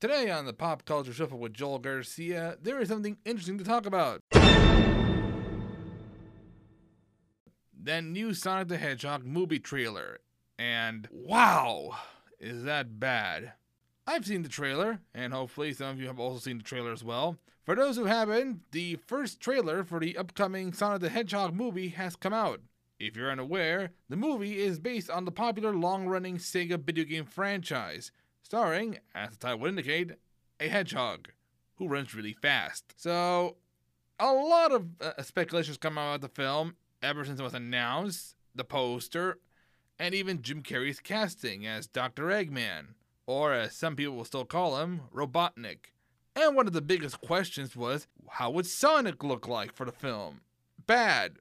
Today on the Pop Culture Shuffle with Joel Garcia, there is something interesting to talk about. That new Sonic the Hedgehog movie trailer. And wow, is that bad? I've seen the trailer, and hopefully some of you have also seen the trailer as well. For those who haven't, the first trailer for the upcoming Sonic the Hedgehog movie has come out. If you're unaware, the movie is based on the popular long running Sega video game franchise, starring, as the title would indicate, a hedgehog who runs really fast. So, a lot of uh, speculations come out about the film ever since it was announced, the poster, and even Jim Carrey's casting as Dr. Eggman, or as some people will still call him, Robotnik. And one of the biggest questions was how would Sonic look like for the film? Bad.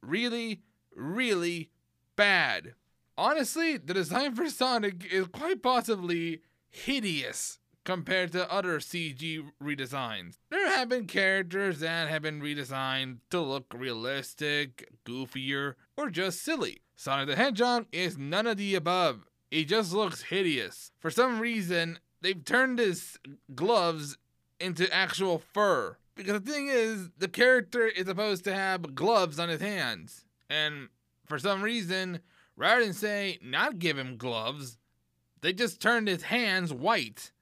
Really, really bad. Honestly, the design for Sonic is quite possibly hideous compared to other CG redesigns. There have been characters that have been redesigned to look realistic, goofier, or just silly. Sonic the Hedgehog is none of the above. He just looks hideous. For some reason, they've turned his gloves into actual fur. Because the thing is, the character is supposed to have gloves on his hands. And for some reason, rather than say not give him gloves, they just turned his hands white,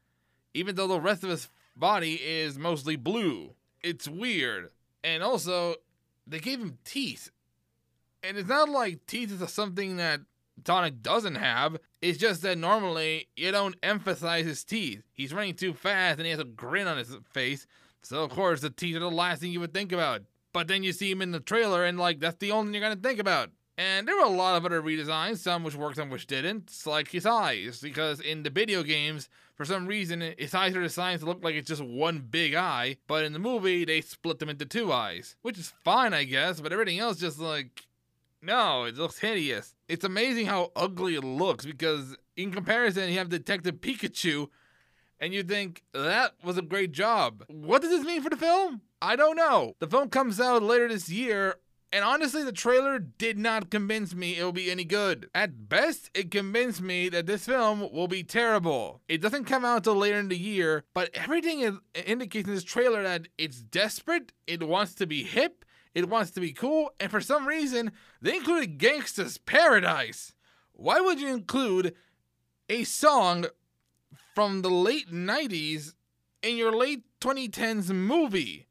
even though the rest of his body is mostly blue. It's weird. And also, they gave him teeth. And it's not like teeth is something that Sonic doesn't have. It's just that normally you don't emphasize his teeth. He's running too fast and he has a grin on his face. So, of course, the teeth are the last thing you would think about. But then you see him in the trailer and, like, that's the only thing you're going to think about. And there were a lot of other redesigns, some which worked, some which didn't. Like his eyes, because in the video games, for some reason, his eyes are designed to look like it's just one big eye, but in the movie, they split them into two eyes, which is fine, I guess, but everything else just like, no, it looks hideous. It's amazing how ugly it looks, because in comparison, you have Detective Pikachu, and you think, that was a great job. What does this mean for the film? I don't know. The film comes out later this year. And honestly, the trailer did not convince me it will be any good. At best, it convinced me that this film will be terrible. It doesn't come out until later in the year, but everything is, indicates in this trailer that it's desperate, it wants to be hip, it wants to be cool, and for some reason, they included Gangsta's Paradise. Why would you include a song from the late 90s in your late 2010s movie?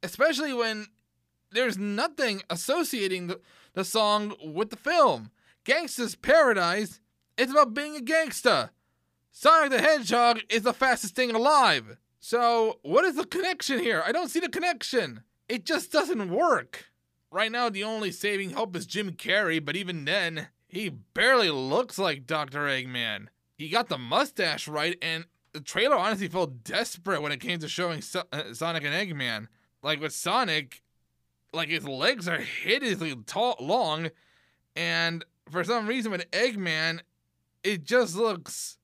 Especially when there's nothing associating the, the song with the film. Gangsta's Paradise it's about being a gangsta. Sonic the Hedgehog is the fastest thing alive. So, what is the connection here? I don't see the connection. It just doesn't work. Right now, the only saving hope is Jim Carrey, but even then, he barely looks like Dr. Eggman. He got the mustache right, and the trailer honestly felt desperate when it came to showing so- uh, Sonic and Eggman. Like with Sonic, like his legs are hideously tall, long, and for some reason with Eggman, it just looks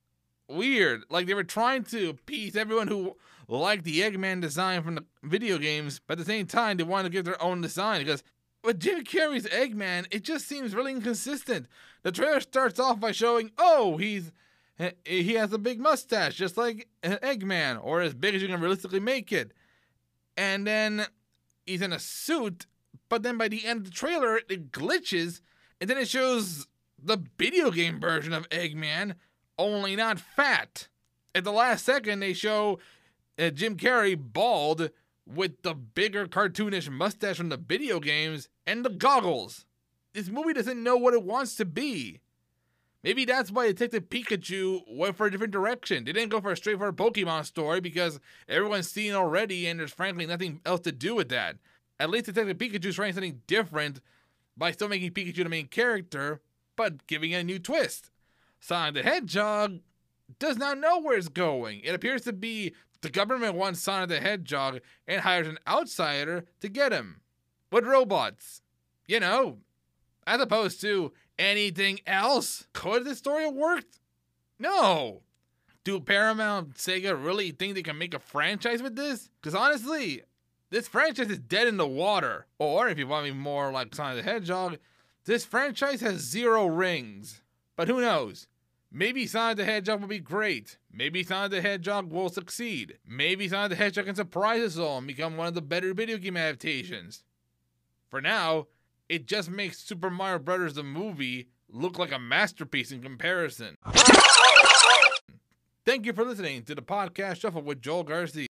weird. Like they were trying to appease everyone who liked the Eggman design from the video games, but at the same time they wanted to give their own design because with Jim Carrey's Eggman, it just seems really inconsistent. The trailer starts off by showing, oh, he's he has a big mustache, just like uh, Eggman, or as big as you can realistically make it. And then he's in a suit, but then by the end of the trailer, it glitches, and then it shows the video game version of Eggman, only not fat. At the last second, they show uh, Jim Carrey bald with the bigger cartoonish mustache from the video games and the goggles. This movie doesn't know what it wants to be. Maybe that's why Detective Pikachu went for a different direction. They didn't go for a straightforward Pokemon story because everyone's seen already and there's frankly nothing else to do with that. At least Detective Pikachu's trying something different by still making Pikachu the main character, but giving it a new twist. Sonic the Hedgehog does not know where it's going. It appears to be the government wants Sonic the Hedgehog and hires an outsider to get him. With robots. You know, as opposed to anything else. Could this story have worked? No. Do Paramount Sega really think they can make a franchise with this? Because honestly, this franchise is dead in the water. Or if you want me more like Sonic the Hedgehog, this franchise has zero rings. But who knows? Maybe Sonic the Hedgehog will be great. Maybe Sonic the Hedgehog will succeed. Maybe Sonic the Hedgehog can surprise us all and become one of the better video game adaptations. For now, it just makes Super Mario Bros. the movie look like a masterpiece in comparison. Thank you for listening to the podcast Shuffle with Joel Garcia.